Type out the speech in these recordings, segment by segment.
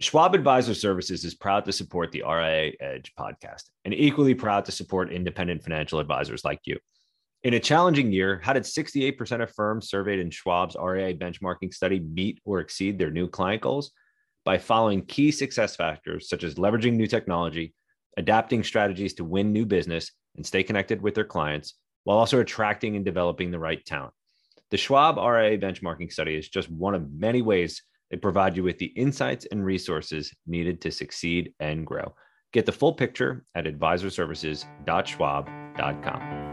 Schwab Advisor Services is proud to support the RIA Edge podcast and equally proud to support independent financial advisors like you. In a challenging year, how did 68% of firms surveyed in Schwab's RIA benchmarking study meet or exceed their new client goals? By following key success factors such as leveraging new technology, adapting strategies to win new business and stay connected with their clients, while also attracting and developing the right talent. The Schwab RIA benchmarking study is just one of many ways they provide you with the insights and resources needed to succeed and grow. Get the full picture at advisorservices.schwab.com.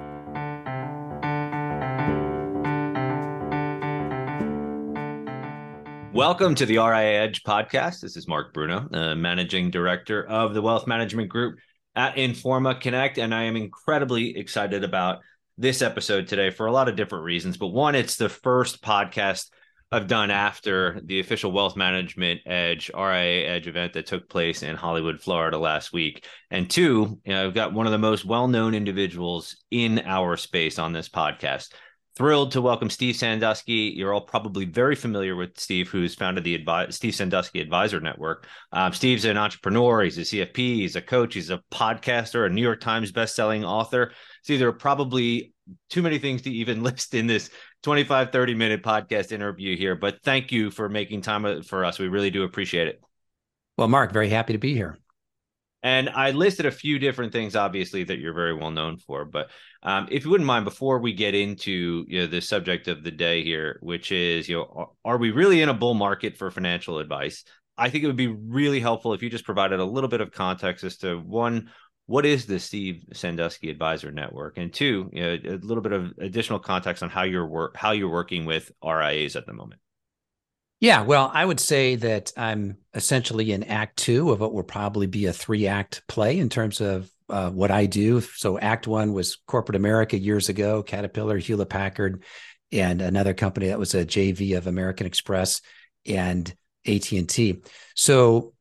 Welcome to the RIA Edge podcast. This is Mark Bruno, uh, managing director of the Wealth Management Group at Informa Connect, and I am incredibly excited about this episode today for a lot of different reasons. But one, it's the first podcast I've done after the official Wealth Management Edge RIA Edge event that took place in Hollywood, Florida last week. And two, you know, I've got one of the most well-known individuals in our space on this podcast. Thrilled to welcome Steve Sanduski. You're all probably very familiar with Steve, who's founded the Advi- Steve Sanduski Advisor Network. Um, Steve's an entrepreneur. He's a CFP. He's a coach. He's a podcaster. A New York Times best-selling author. So there are probably too many things to even list in this 25, 30 minute podcast interview here. But thank you for making time for us. We really do appreciate it. Well, Mark, very happy to be here. And I listed a few different things, obviously, that you're very well known for. But um, if you wouldn't mind, before we get into you know, the subject of the day here, which is, you know, are we really in a bull market for financial advice? I think it would be really helpful if you just provided a little bit of context as to one, what is the Steve Sanduski Advisor Network, and two, you know, a little bit of additional context on how you're work how you're working with RIAs at the moment. Yeah, well, I would say that I'm essentially in Act Two of what will probably be a three act play in terms of uh, what I do. So, Act One was corporate America years ago, Caterpillar, Hewlett Packard, and another company that was a JV of American Express and AT and T. So,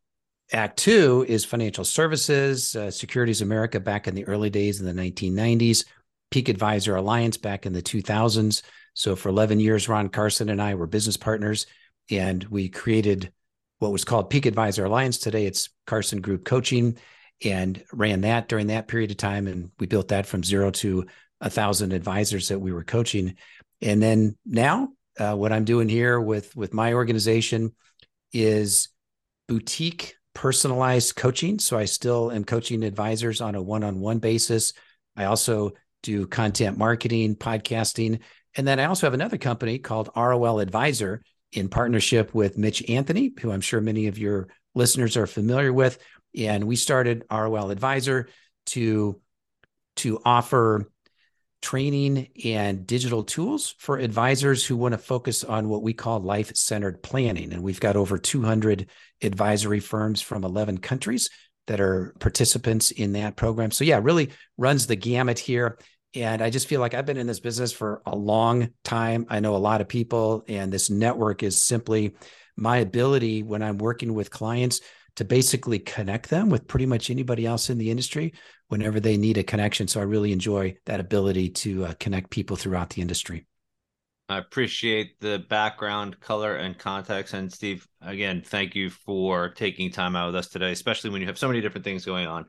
Act two is financial services, uh, Securities America back in the early days in the 1990s, Peak Advisor Alliance back in the 2000s. So for 11 years, Ron Carson and I were business partners, and we created what was called Peak Advisor Alliance. Today, it's Carson Group Coaching, and ran that during that period of time. And we built that from zero to a thousand advisors that we were coaching. And then now, uh, what I'm doing here with with my organization is boutique personalized coaching. So I still am coaching advisors on a one on one basis. I also do content marketing, podcasting. And then I also have another company called ROL Advisor in partnership with Mitch Anthony, who I'm sure many of your listeners are familiar with. And we started ROL Advisor to, to offer training and digital tools for advisors who want to focus on what we call life centered planning. And we've got over 200 advisory firms from 11 countries that are participants in that program. So, yeah, really runs the gamut here. And I just feel like I've been in this business for a long time. I know a lot of people, and this network is simply my ability when I'm working with clients to basically connect them with pretty much anybody else in the industry whenever they need a connection. So I really enjoy that ability to uh, connect people throughout the industry. I appreciate the background, color, and context. And Steve, again, thank you for taking time out with us today, especially when you have so many different things going on.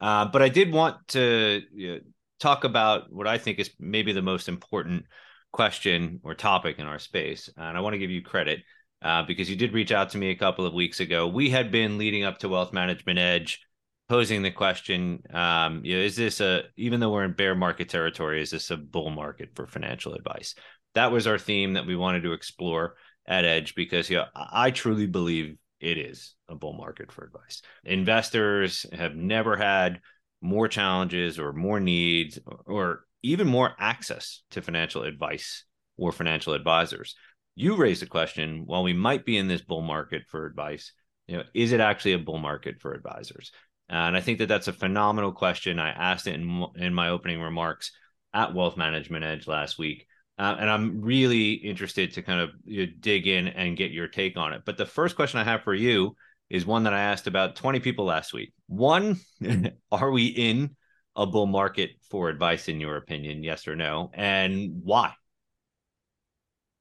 Uh, but I did want to you know, talk about what I think is maybe the most important question or topic in our space. And I want to give you credit uh, because you did reach out to me a couple of weeks ago. We had been leading up to Wealth Management Edge posing the question um, you know, is this a even though we're in bear market territory is this a bull market for financial advice? That was our theme that we wanted to explore at edge because you know, i truly believe it is a bull market for advice. Investors have never had more challenges or more needs or even more access to financial advice or financial advisors you raised the question while we might be in this bull market for advice you know is it actually a bull market for advisors and I think that that's a phenomenal question. I asked it in, in my opening remarks at Wealth Management Edge last week. Uh, and I'm really interested to kind of you know, dig in and get your take on it. But the first question I have for you is one that I asked about 20 people last week. One, are we in a bull market for advice, in your opinion? Yes or no? And why?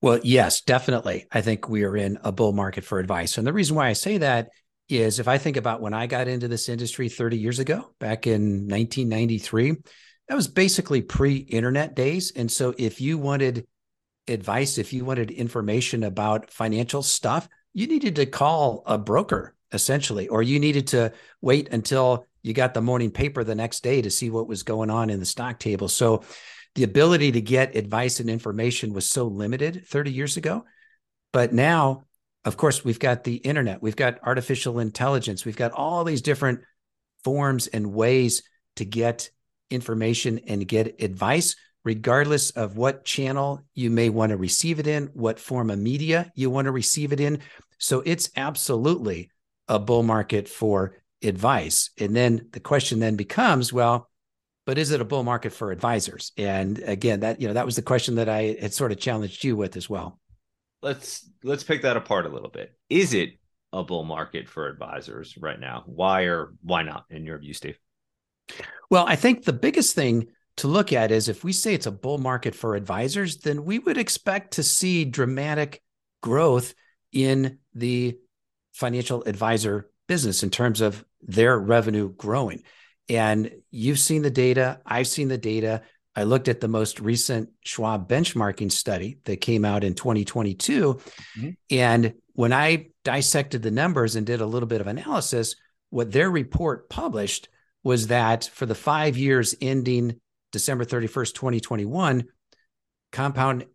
Well, yes, definitely. I think we are in a bull market for advice. And the reason why I say that is if I think about when I got into this industry 30 years ago, back in 1993, that was basically pre internet days. And so if you wanted advice, if you wanted information about financial stuff, you needed to call a broker essentially, or you needed to wait until you got the morning paper the next day to see what was going on in the stock table. So the ability to get advice and information was so limited 30 years ago. But now, of course, we've got the internet, we've got artificial intelligence, we've got all these different forms and ways to get information and get advice, regardless of what channel you may want to receive it in, what form of media you want to receive it in. So it's absolutely a bull market for advice. And then the question then becomes, well, but is it a bull market for advisors? And again, that you know that was the question that I had sort of challenged you with as well. Let's let's pick that apart a little bit. Is it a bull market for advisors right now? Why or why not, in your view, Steve? Well, I think the biggest thing to look at is if we say it's a bull market for advisors, then we would expect to see dramatic growth in the financial advisor business in terms of their revenue growing. And you've seen the data, I've seen the data. I looked at the most recent Schwab benchmarking study that came out in 2022. Mm-hmm. And when I dissected the numbers and did a little bit of analysis, what their report published was that for the five years ending December 31st, 2021, compound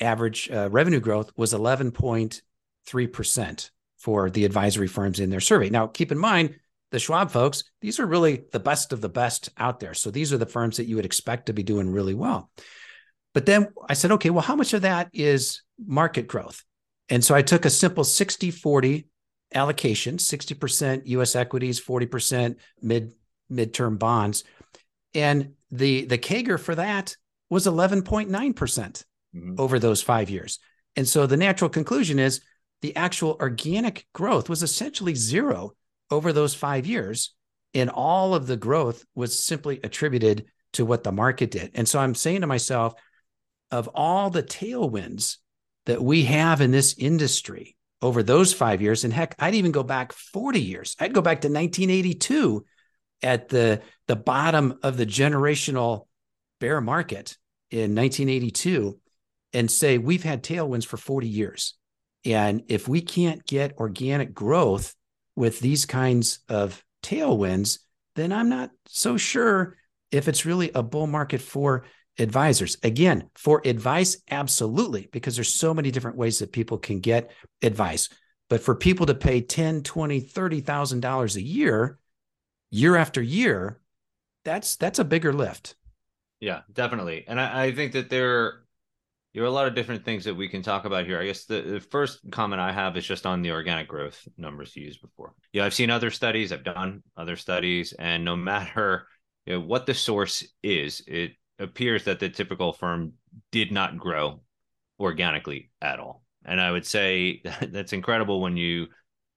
average uh, revenue growth was 11.3% for the advisory firms in their survey. Now, keep in mind, the Schwab folks, these are really the best of the best out there. So these are the firms that you would expect to be doing really well. But then I said, okay, well, how much of that is market growth? And so I took a simple 60 40 allocation 60% US equities, 40% mid midterm bonds. And the the CAGR for that was 11.9% mm-hmm. over those 5 years. And so the natural conclusion is the actual organic growth was essentially zero over those 5 years and all of the growth was simply attributed to what the market did. And so I'm saying to myself of all the tailwinds that we have in this industry over those 5 years and heck I'd even go back 40 years. I'd go back to 1982 at the the bottom of the generational bear market in 1982 and say we've had tailwinds for 40 years and if we can't get organic growth with these kinds of tailwinds then i'm not so sure if it's really a bull market for advisors again for advice absolutely because there's so many different ways that people can get advice but for people to pay 10 20 30 thousand dollars a year year after year, that's that's a bigger lift. Yeah, definitely. And I, I think that there there are a lot of different things that we can talk about here. I guess the, the, first comment I have is just on the organic growth numbers you used before. Yeah, I've seen other studies, I've done other studies, and no matter you know, what the source is, it appears that the typical firm did not grow organically at all. And I would say that's incredible when you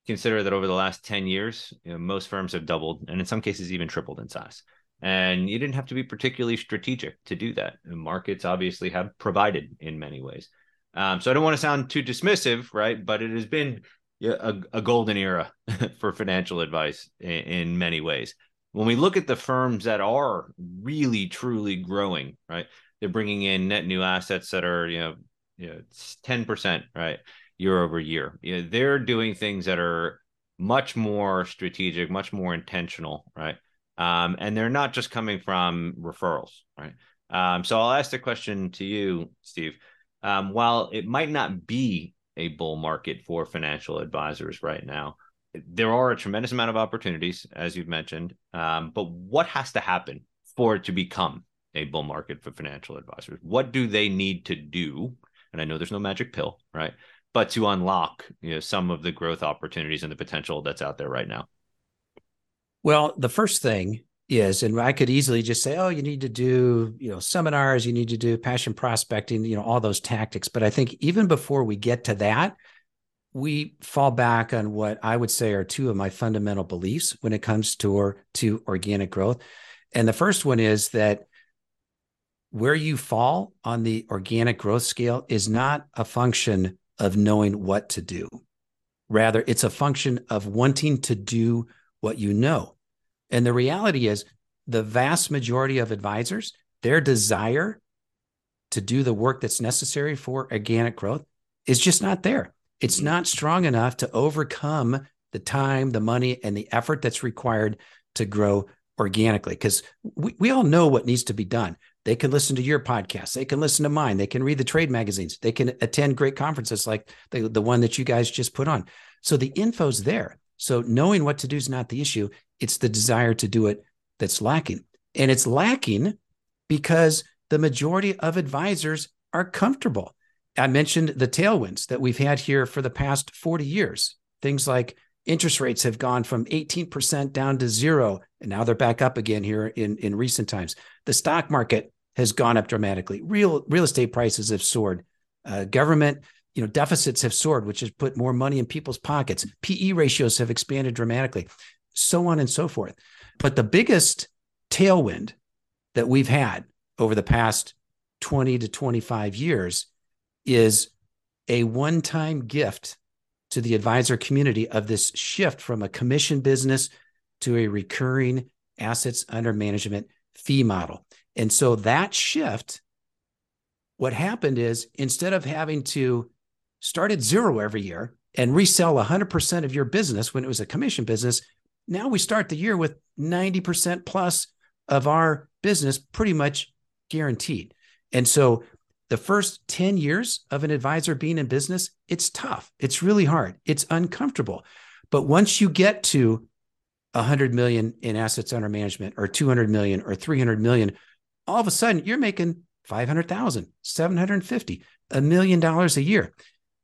consider that over the last 10 years, you know, most firms have doubled and in some cases even tripled in size. And you didn't have to be particularly strategic to do that. And markets obviously have provided in many ways. Um, so I don't want to sound too dismissive, right? But it has been a, a golden era for financial advice in, in many ways. When we look at the firms that are really truly growing, right? They're bringing in net new assets that are, you know, you know, 10%, right? year over year. You know, they're doing things that are much more strategic, much more intentional, right? Um, and they're not just coming from referrals, right? Um, so I'll ask the question to you, Steve. Um, while it might not be a bull market for financial advisors right now, there are a tremendous amount of opportunities, as you've mentioned. Um, but what has to happen for it to become a bull market for financial advisors? What do they need to do? And I know there's no magic pill, right? but to unlock you know some of the growth opportunities and the potential that's out there right now? Well, the first thing is, and I could easily just say, oh, you need to do, you know, seminars, you need to do passion prospecting, you know, all those tactics. But I think even before we get to that, we fall back on what I would say are two of my fundamental beliefs when it comes to or to organic growth. And the first one is that where you fall on the organic growth scale is not a function of knowing what to do. Rather, it's a function of wanting to do what you know. And the reality is, the vast majority of advisors, their desire to do the work that's necessary for organic growth is just not there. It's not strong enough to overcome the time, the money, and the effort that's required to grow organically. Because we, we all know what needs to be done. They can listen to your podcast. They can listen to mine. They can read the trade magazines. They can attend great conferences like the, the one that you guys just put on. So the info's there. So knowing what to do is not the issue. It's the desire to do it that's lacking. And it's lacking because the majority of advisors are comfortable. I mentioned the tailwinds that we've had here for the past 40 years. Things like interest rates have gone from 18% down to zero, and now they're back up again here in, in recent times. The stock market has gone up dramatically. Real real estate prices have soared. Uh, government you know deficits have soared, which has put more money in people's pockets. PE ratios have expanded dramatically, so on and so forth. But the biggest tailwind that we've had over the past 20 to 25 years is a one time gift to the advisor community of this shift from a commission business to a recurring assets under management fee model. And so that shift, what happened is instead of having to start at zero every year and resell 100% of your business when it was a commission business, now we start the year with 90% plus of our business pretty much guaranteed. And so the first 10 years of an advisor being in business, it's tough. It's really hard. It's uncomfortable. But once you get to 100 million in assets under management or 200 million or 300 million, all of a sudden you're making 500,000, 750, a million dollars a year.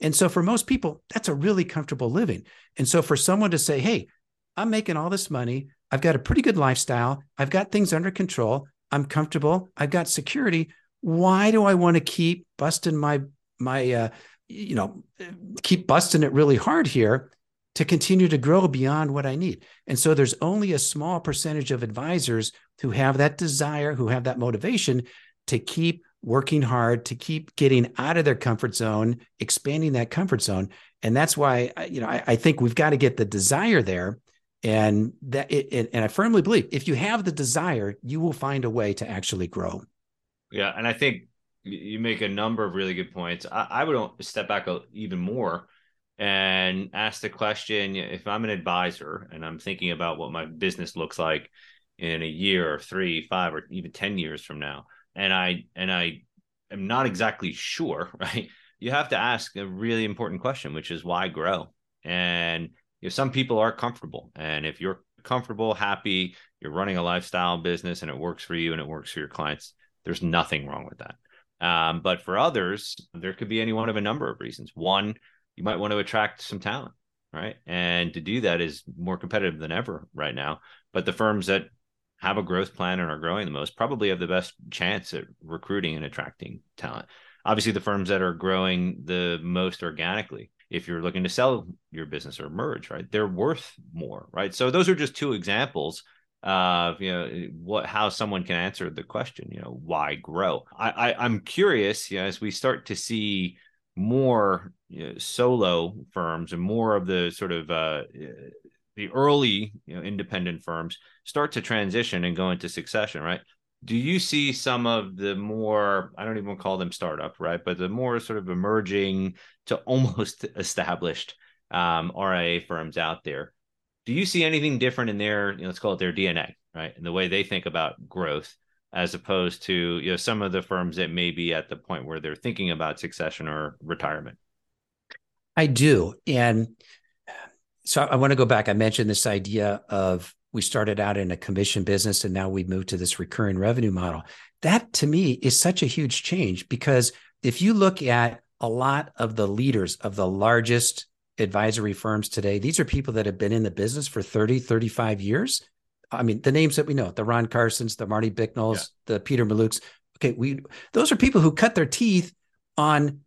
And so for most people, that's a really comfortable living. And so for someone to say, hey, I'm making all this money, I've got a pretty good lifestyle, I've got things under control, I'm comfortable. I've got security. Why do I want to keep busting my my uh, you know keep busting it really hard here to continue to grow beyond what I need? And so there's only a small percentage of advisors who have that desire, who have that motivation to keep working hard, to keep getting out of their comfort zone, expanding that comfort zone. And that's why uh, you know I, I think we've got to get the desire there. And that it, and i firmly believe if you have the desire you will find a way to actually grow. Yeah and i think you make a number of really good points. I, I would step back even more and ask the question if i'm an advisor and i'm thinking about what my business looks like in a year or three five or even 10 years from now and i and i am not exactly sure right you have to ask a really important question which is why grow and know, some people are comfortable. And if you're comfortable, happy, you're running a lifestyle business and it works for you and it works for your clients, there's nothing wrong with that. Um, but for others, there could be any one of a number of reasons. One, you might want to attract some talent, right? And to do that is more competitive than ever right now. But the firms that have a growth plan and are growing the most probably have the best chance at recruiting and attracting talent. Obviously, the firms that are growing the most organically if you're looking to sell your business or merge, right? They're worth more, right? So those are just two examples of you know what how someone can answer the question, you know, why grow. I, I I'm curious, you know, as we start to see more you know, solo firms and more of the sort of uh, the early you know independent firms start to transition and go into succession, right? do you see some of the more i don't even call them startup right but the more sort of emerging to almost established um, ria firms out there do you see anything different in their you know, let's call it their dna right and the way they think about growth as opposed to you know some of the firms that may be at the point where they're thinking about succession or retirement i do and so i want to go back i mentioned this idea of we started out in a commission business and now we've moved to this recurring revenue model. That to me is such a huge change because if you look at a lot of the leaders of the largest advisory firms today, these are people that have been in the business for 30, 35 years. I mean, the names that we know, the Ron Carsons, the Marty Bicknells, yeah. the Peter Mallouks. Okay, we those are people who cut their teeth on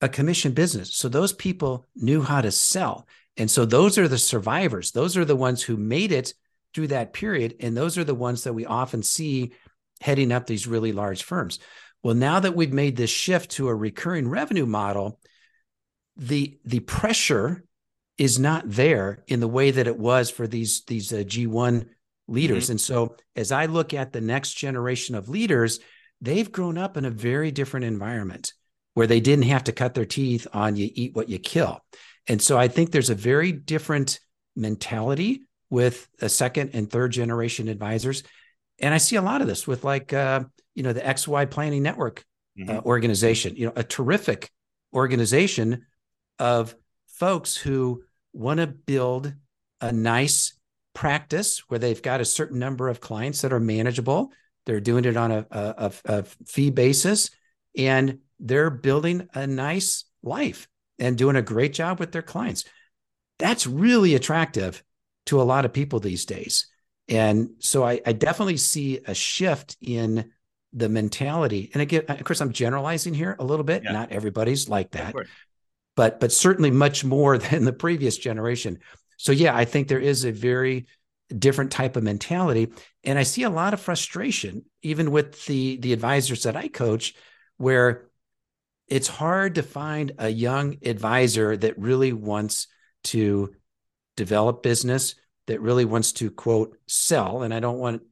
a commission business. So those people knew how to sell. And so those are the survivors. Those are the ones who made it through that period. And those are the ones that we often see heading up these really large firms. Well, now that we've made this shift to a recurring revenue model, the the pressure is not there in the way that it was for these these uh, G1 leaders. Mm-hmm. And so as I look at the next generation of leaders, they've grown up in a very different environment where they didn't have to cut their teeth on you eat what you kill. And so I think there's a very different mentality with a second and third generation advisors. And I see a lot of this with like uh, you know the XY Planning Network uh, mm-hmm. organization, you know, a terrific organization of folks who want to build a nice practice where they've got a certain number of clients that are manageable. They're doing it on a, a, a fee basis and they're building a nice life and doing a great job with their clients. That's really attractive to a lot of people these days. And so I, I definitely see a shift in the mentality. And again, of course, I'm generalizing here a little bit. Yeah. Not everybody's like that but but certainly much more than the previous generation. So yeah, I think there is a very different type of mentality and I see a lot of frustration even with the the advisors that I coach where it's hard to find a young advisor that really wants to develop business that really wants to quote sell and I don't want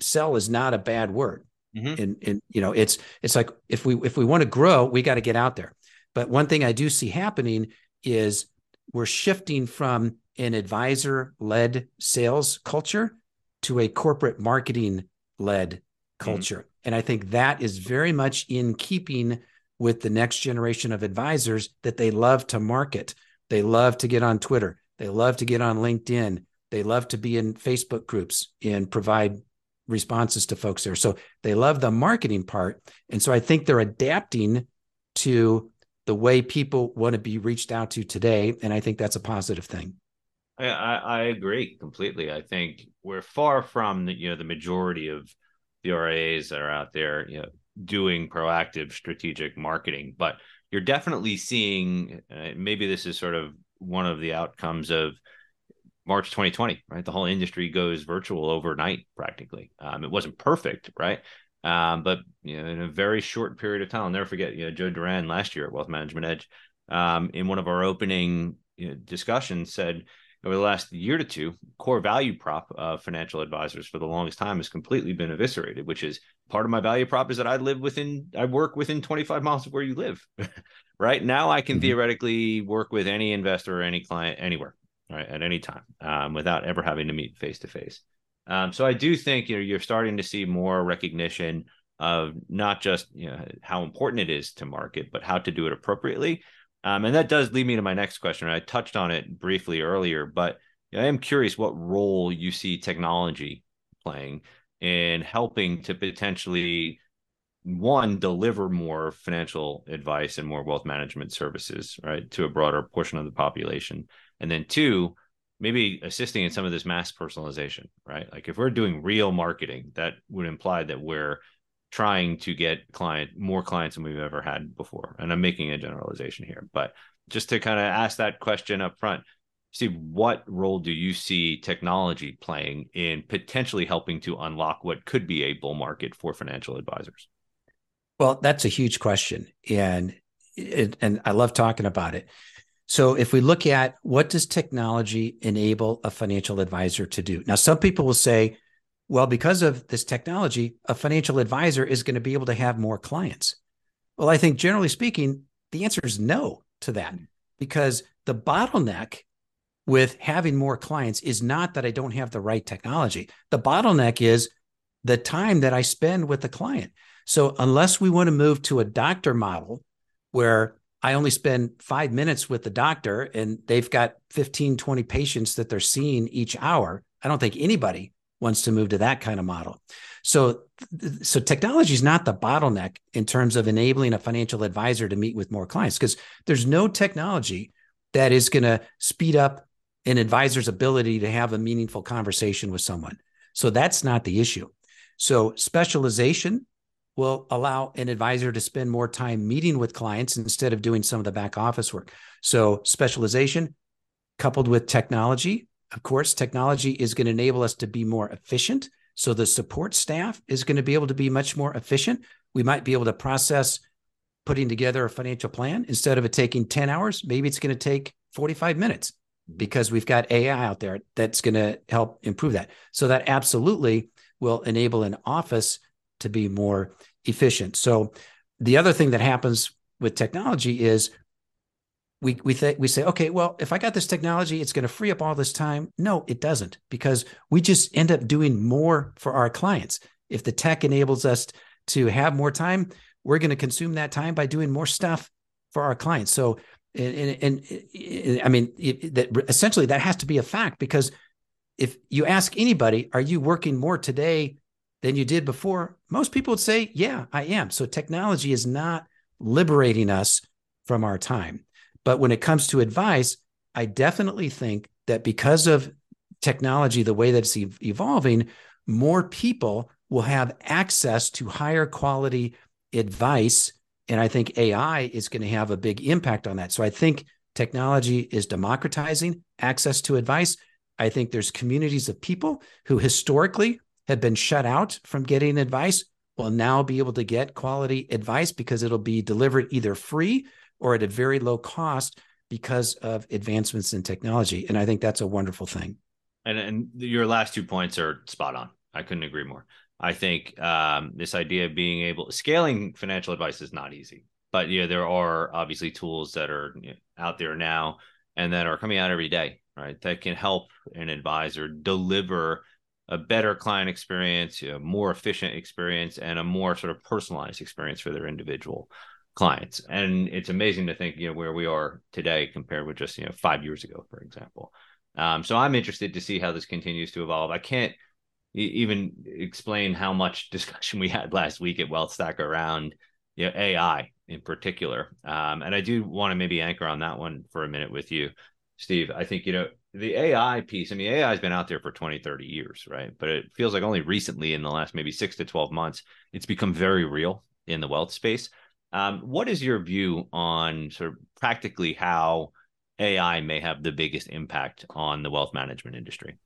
sell is not a bad word. Mm-hmm. And and you know it's it's like if we if we want to grow we got to get out there but one thing I do see happening is we're shifting from an advisor led sales culture to a corporate marketing led mm-hmm. culture. Mm-hmm. And I think that is very much in keeping with the next generation of advisors that they love to market. They love to get on Twitter. They love to get on LinkedIn. They love to be in Facebook groups and provide responses to folks there. So they love the marketing part. And so I think they're adapting to the way people want to be reached out to today. And I think that's a positive thing. I, I agree completely. I think we're far from the, you know, the majority of the RIAs that are out there, you know, doing proactive strategic marketing, but you're definitely seeing, uh, maybe this is sort of one of the outcomes of March 2020, right? The whole industry goes virtual overnight practically. Um, it wasn't perfect, right? Um, but you know, in a very short period of time, I'll never forget, you know, Joe Duran last year at Wealth Management Edge, um, in one of our opening you know, discussions said over the last year to two, core value prop of financial advisors for the longest time has completely been eviscerated, which is part of my value prop is that I live within, I work within 25 miles of where you live. right now, I can mm-hmm. theoretically work with any investor or any client anywhere, right, at any time, um, without ever having to meet face to face. Um, so I do think you know you're starting to see more recognition of not just you know how important it is to market, but how to do it appropriately. Um, and that does lead me to my next question. I touched on it briefly earlier, but I am curious what role you see technology playing in helping to potentially one deliver more financial advice and more wealth management services right to a broader portion of the population and then two maybe assisting in some of this mass personalization, right? Like if we're doing real marketing, that would imply that we're trying to get client more clients than we've ever had before. And I'm making a generalization here, but just to kind of ask that question up front, see what role do you see technology playing in potentially helping to unlock what could be a bull market for financial advisors? Well, that's a huge question, and and I love talking about it. So if we look at what does technology enable a financial advisor to do? Now, some people will say, well, because of this technology, a financial advisor is going to be able to have more clients. Well, I think generally speaking, the answer is no to that mm-hmm. because the bottleneck with having more clients is not that I don't have the right technology. The bottleneck is the time that I spend with the client. So unless we want to move to a doctor model where I only spend five minutes with the doctor and they've got 15, 20 patients that they're seeing each hour. I don't think anybody wants to move to that kind of model. So, so technology is not the bottleneck in terms of enabling a financial advisor to meet with more clients because there's no technology that is going to speed up an advisor's ability to have a meaningful conversation with someone. So that's not the issue. So specialization will allow an advisor to spend more time meeting with clients instead of doing some of the back office work. So, specialization coupled with technology, of course, technology is going to enable us to be more efficient. So, the support staff is going to be able to be much more efficient. We might be able to process putting together a financial plan instead of it taking 10 hours, maybe it's going to take 45 minutes. because we've got AI out there that's going to help improve that. So that absolutely will enable an office to be more efficient. So the other thing that happens with technology is we we th- we say, okay, well, if I got this technology, it's going to free up all this time. No, it doesn't, because we just end up doing more for our clients. If the tech enables us to have more time, we're going to consume that time by doing more stuff for our clients. So, and, and, and I mean, it, that essentially that has to be a fact because if you ask anybody, are you working more today than you did before? Most people would say, yeah, I am. So technology is not liberating us from our time. But when it comes to advice, I definitely think that because of technology, the way that it's evolving, more people will have access to higher quality advice. And I think AI is going to have a big impact on that. So I think technology is democratizing access to advice. I think there's communities of people who historically have been shut out from getting advice will now be able to get quality advice because it'll be delivered either free or at a very low cost because of advancements in technology. And I think that's a wonderful thing. And and your last two points are spot on. I couldn't agree more. I think um, this idea of being able scaling financial advice is not easy, but yeah, there are obviously tools that are you know, out there now and that are coming out every day, right? That can help an advisor deliver a better client experience, a more efficient experience, and a more sort of personalized experience for their individual clients. And it's amazing to think, you know, where we are today compared with just, you know, five years ago, for example. Um, so I'm interested to see how this continues to evolve. I can't even explain how much discussion we had last week at WealthStack around you know, AI in particular. Um, and I do want to maybe anchor on that one for a minute with you, Steve. I think, you know, the AI piece, I mean, AI has been out there for 20, 30 years, right? But it feels like only recently in the last maybe six to 12 months, it's become very real in the wealth space. Um, what is your view on sort of practically how AI may have the biggest impact on the wealth management industry?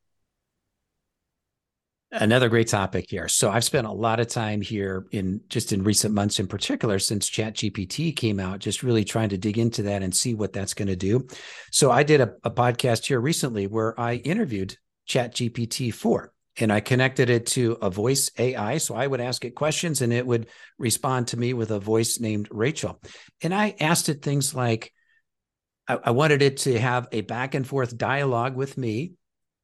Another great topic here. So I've spent a lot of time here in just in recent months, in particular, since ChatGPT came out, just really trying to dig into that and see what that's going to do. So I did a, a podcast here recently where I interviewed ChatGPT 4 and I connected it to a voice AI. So I would ask it questions and it would respond to me with a voice named Rachel. And I asked it things like, I, I wanted it to have a back and forth dialogue with me.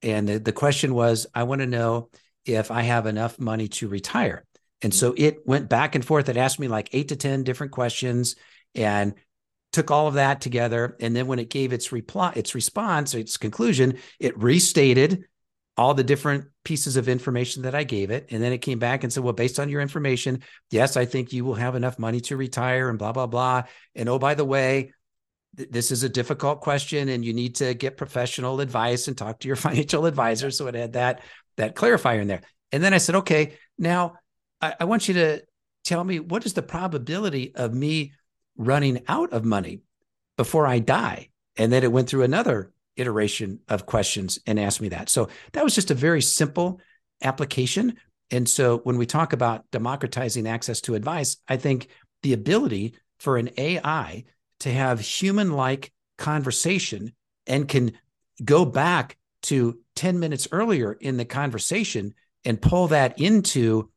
And the, the question was, I want to know if I have enough money to retire. And so it went back and forth. It asked me like eight to 10 different questions and took all of that together. And then when it gave its reply, its response, its conclusion, it restated all the different pieces of information that I gave it. And then it came back and said, well, based on your information, yes, I think you will have enough money to retire and blah, blah, blah. And oh, by the way, th- this is a difficult question and you need to get professional advice and talk to your financial advisor. So it had that, that clarifier in there. And then I said, okay, now I, I want you to tell me what is the probability of me running out of money before I die? And then it went through another iteration of questions and asked me that. So that was just a very simple application. And so when we talk about democratizing access to advice, I think the ability for an AI to have human like conversation and can go back to 10 minutes earlier in the conversation and pull that into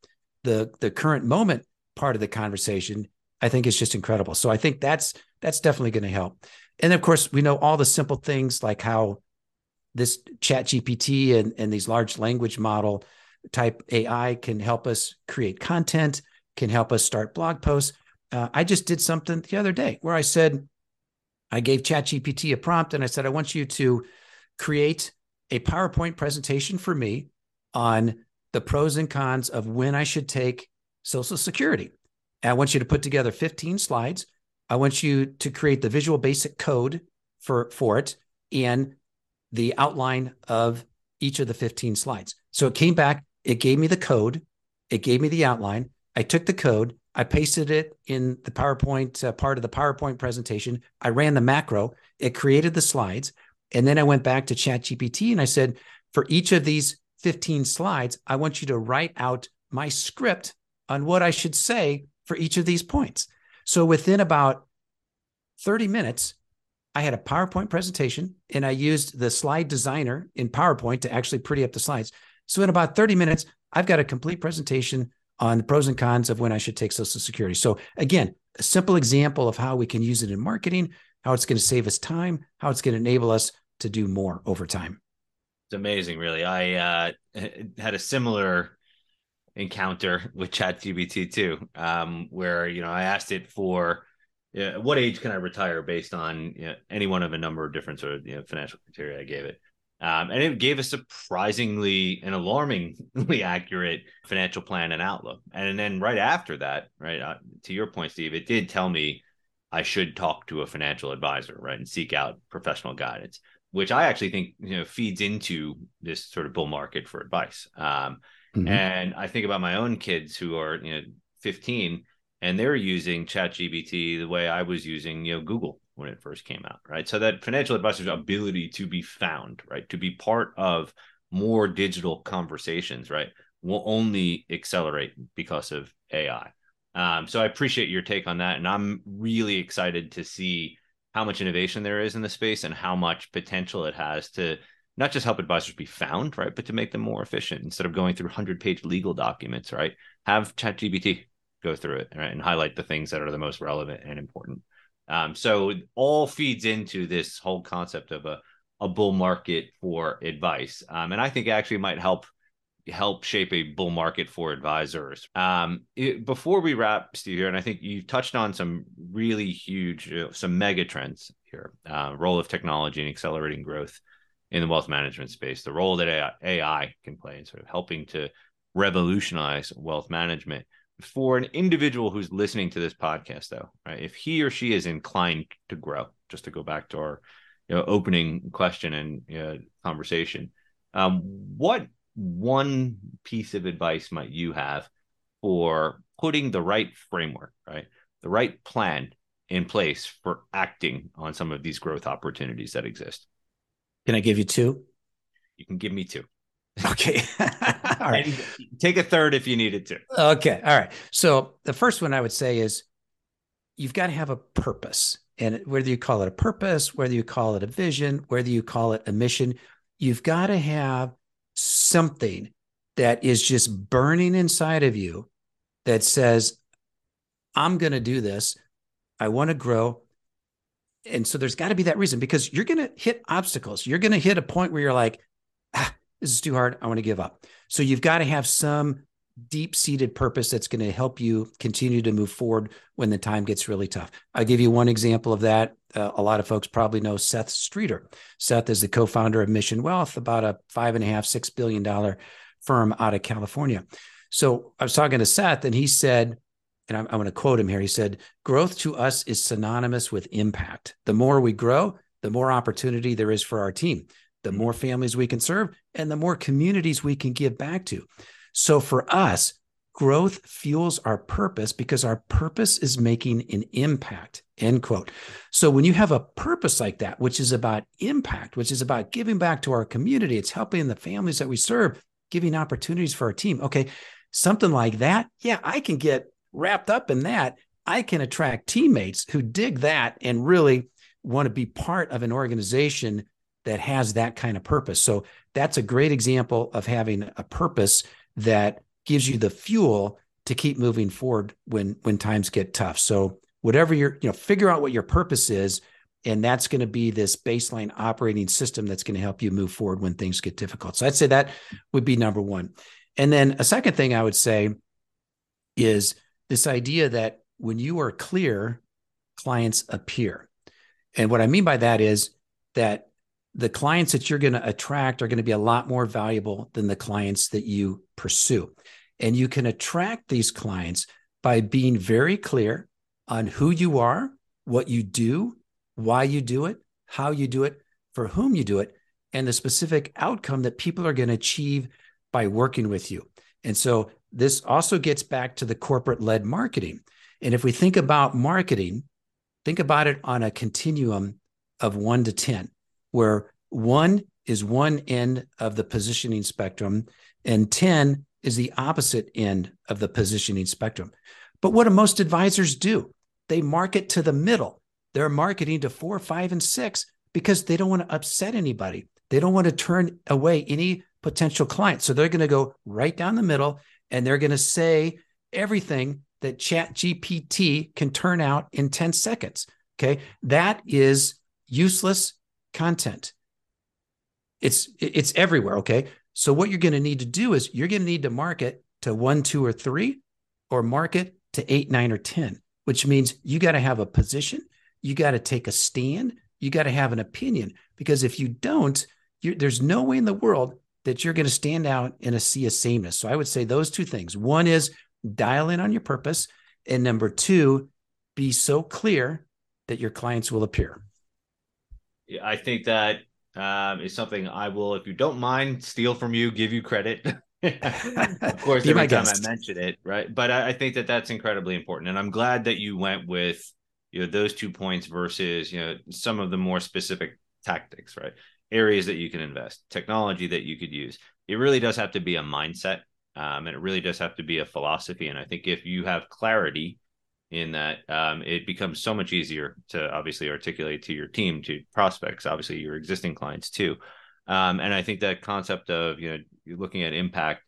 the the current moment part of the conversation i think is just incredible so i think that's that's definitely going to help and of course, we know all the simple things like how this ChatGPT and, and these large language model type AI can help us create content, can help us start blog posts. Uh, I just did something the other day where I said, I gave ChatGPT a prompt and I said, I want you to create a PowerPoint presentation for me on the pros and cons of when I should take Social Security. And I want you to put together 15 slides I want you to create the visual basic code for, for it and the outline of each of the 15 slides. So it came back, it gave me the code, it gave me the outline. I took the code, I pasted it in the PowerPoint uh, part of the PowerPoint presentation. I ran the macro, it created the slides. And then I went back to ChatGPT and I said, for each of these 15 slides, I want you to write out my script on what I should say for each of these points. So within about 30 minutes, I had a PowerPoint presentation and I used the slide designer in PowerPoint to actually pretty up the slides. So in about 30 minutes, I've got a complete presentation on the pros and cons of when I should take Social Security. So again, a simple example of how we can use it in marketing, how it's going to save us time, how it's going to enable us to do more over time. It's amazing, really. I uh, had a similar encounter with ChatGPT too, um, where you know I asked it for what age can I retire based on you know, any one of a number of different sort of you know, financial criteria I gave it. Um, and it gave a surprisingly and alarmingly accurate financial plan and outlook. And then right after that, right uh, to your point, Steve, it did tell me I should talk to a financial advisor, right, and seek out professional guidance, which I actually think you know feeds into this sort of bull market for advice. Um, mm-hmm. And I think about my own kids who are you know 15 and they're using ChatGPT the way I was using, you know, Google when it first came out, right? So that financial advisor's ability to be found, right, to be part of more digital conversations, right, will only accelerate because of AI. Um, so I appreciate your take on that, and I'm really excited to see how much innovation there is in the space and how much potential it has to not just help advisors be found, right, but to make them more efficient instead of going through 100 page legal documents, right? Have ChatGPT go through it right, and highlight the things that are the most relevant and important. Um, so all feeds into this whole concept of a, a bull market for advice. Um, and I think actually might help help shape a bull market for advisors. Um, it, before we wrap, Steve, here, and I think you touched on some really huge, uh, some mega trends here, uh, role of technology and accelerating growth in the wealth management space, the role that AI, AI can play in sort of helping to revolutionize wealth management. For an individual who's listening to this podcast though right if he or she is inclined to grow just to go back to our you know, opening question and you know, conversation um, what one piece of advice might you have for putting the right framework right the right plan in place for acting on some of these growth opportunities that exist can i give you two you can give me two Okay. all right. Take a third if you needed to. Okay. All right. So the first one I would say is you've got to have a purpose. And whether you call it a purpose, whether you call it a vision, whether you call it a mission, you've got to have something that is just burning inside of you that says, I'm going to do this. I want to grow. And so there's got to be that reason because you're going to hit obstacles. You're going to hit a point where you're like, ah, this is too hard. I want to give up. So you've got to have some deep seated purpose that's going to help you continue to move forward when the time gets really tough. I'll give you one example of that. Uh, a lot of folks probably know Seth Streeter. Seth is the co founder of Mission Wealth, about a five and a half, six billion dollar firm out of California. So I was talking to Seth, and he said, and I'm, I'm going to quote him here. He said, Growth to us is synonymous with impact. The more we grow, the more opportunity there is for our team the more families we can serve and the more communities we can give back to. So for us, growth fuels our purpose because our purpose is making an impact end quote so when you have a purpose like that which is about impact which is about giving back to our community it's helping the families that we serve giving opportunities for our team okay something like that yeah i can get wrapped up in that i can attract teammates who dig that and really want to be part of an organization that has that kind of purpose. So that's a great example of having a purpose that gives you the fuel to keep moving forward when when times get tough. So whatever you're, you know, figure out what your purpose is and that's going to be this baseline operating system that's going to help you move forward when things get difficult. So I'd say that would be number 1. And then a second thing I would say is this idea that when you are clear, clients appear. And what I mean by that is that the clients that you're going to attract are going to be a lot more valuable than the clients that you pursue. And you can attract these clients by being very clear on who you are, what you do, why you do it, how you do it, for whom you do it, and the specific outcome that people are going to achieve by working with you. And so this also gets back to the corporate led marketing. And if we think about marketing, think about it on a continuum of one to 10 where one is one end of the positioning spectrum and 10 is the opposite end of the positioning spectrum. But what do most advisors do? They market to the middle. they're marketing to four, five, and six because they don't want to upset anybody. They don't want to turn away any potential client. So they're going to go right down the middle and they're going to say everything that ChatGPT can turn out in 10 seconds okay? That is useless content. It's it's everywhere okay? So what you're going to need to do is you're going to need to market to one two or three or market to eight nine or ten which means you got to have a position you got to take a stand you got to have an opinion because if you don't there's no way in the world that you're going to stand out in a sea of sameness. So I would say those two things. One is dial in on your purpose. And number two, be so clear that your clients will appear. Yeah, I think that um, is something I will, if you don't mind, steal from you, give you credit. of course, every time guest. I mention it, right? But I, I think that that's incredibly important, and I'm glad that you went with you know those two points versus you know some of the more specific tactics, right? Areas that you can invest, technology that you could use. It really does have to be a mindset, um, and it really does have to be a philosophy. And I think if you have clarity in that, um, it becomes so much easier to obviously articulate to your team, to prospects, obviously your existing clients too. Um, and I think that concept of you know looking at impact.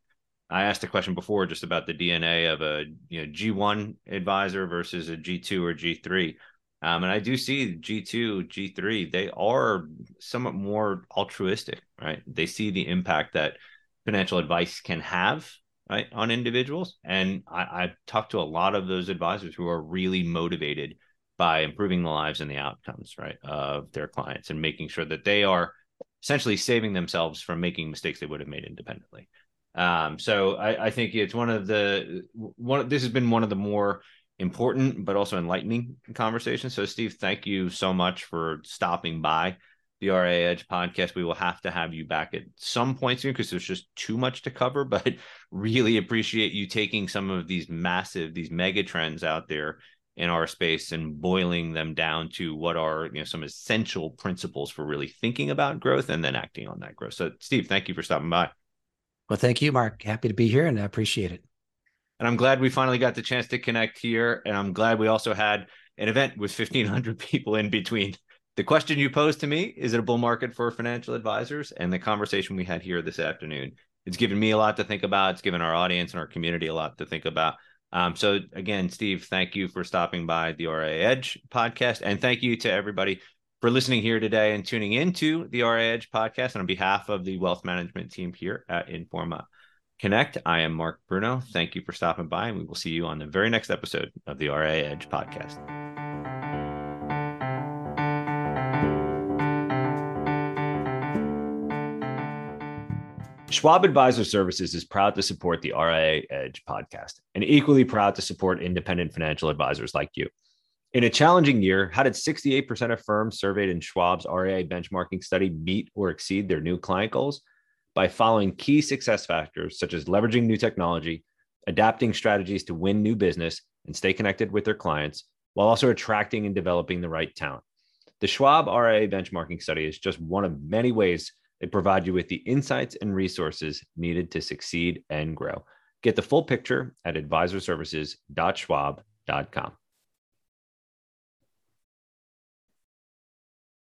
I asked a question before just about the DNA of a you know G1 advisor versus a G2 or G3 um, and I do see G2, G3, they are somewhat more altruistic, right? They see the impact that financial advice can have, right, on individuals. And I, I've talked to a lot of those advisors who are really motivated by improving the lives and the outcomes, right, of their clients and making sure that they are essentially saving themselves from making mistakes they would have made independently. Um, so I, I think it's one of the one. This has been one of the more important but also enlightening conversation. So, Steve, thank you so much for stopping by the RIA Edge podcast. We will have to have you back at some point soon because there's just too much to cover. But really appreciate you taking some of these massive, these mega trends out there in our space and boiling them down to what are you know some essential principles for really thinking about growth and then acting on that growth. So, Steve, thank you for stopping by. Well, thank you, Mark. Happy to be here and I appreciate it. And I'm glad we finally got the chance to connect here. And I'm glad we also had an event with 1,500 people in between. The question you posed to me is it a bull market for financial advisors? And the conversation we had here this afternoon, it's given me a lot to think about. It's given our audience and our community a lot to think about. Um, so, again, Steve, thank you for stopping by the RIA Edge podcast. And thank you to everybody for listening here today and tuning into the RIA Edge podcast. And on behalf of the wealth management team here at Informa Connect. I am Mark Bruno. Thank you for stopping by, and we will see you on the very next episode of the RIA Edge podcast. Schwab Advisor Services is proud to support the RIA Edge podcast and equally proud to support independent financial advisors like you. In a challenging year, how did 68% of firms surveyed in Schwab's RIA benchmarking study meet or exceed their new client goals? By following key success factors such as leveraging new technology, adapting strategies to win new business and stay connected with their clients, while also attracting and developing the right talent. The Schwab RIA benchmarking study is just one of many ways they provide you with the insights and resources needed to succeed and grow. Get the full picture at advisorservices.schwab.com.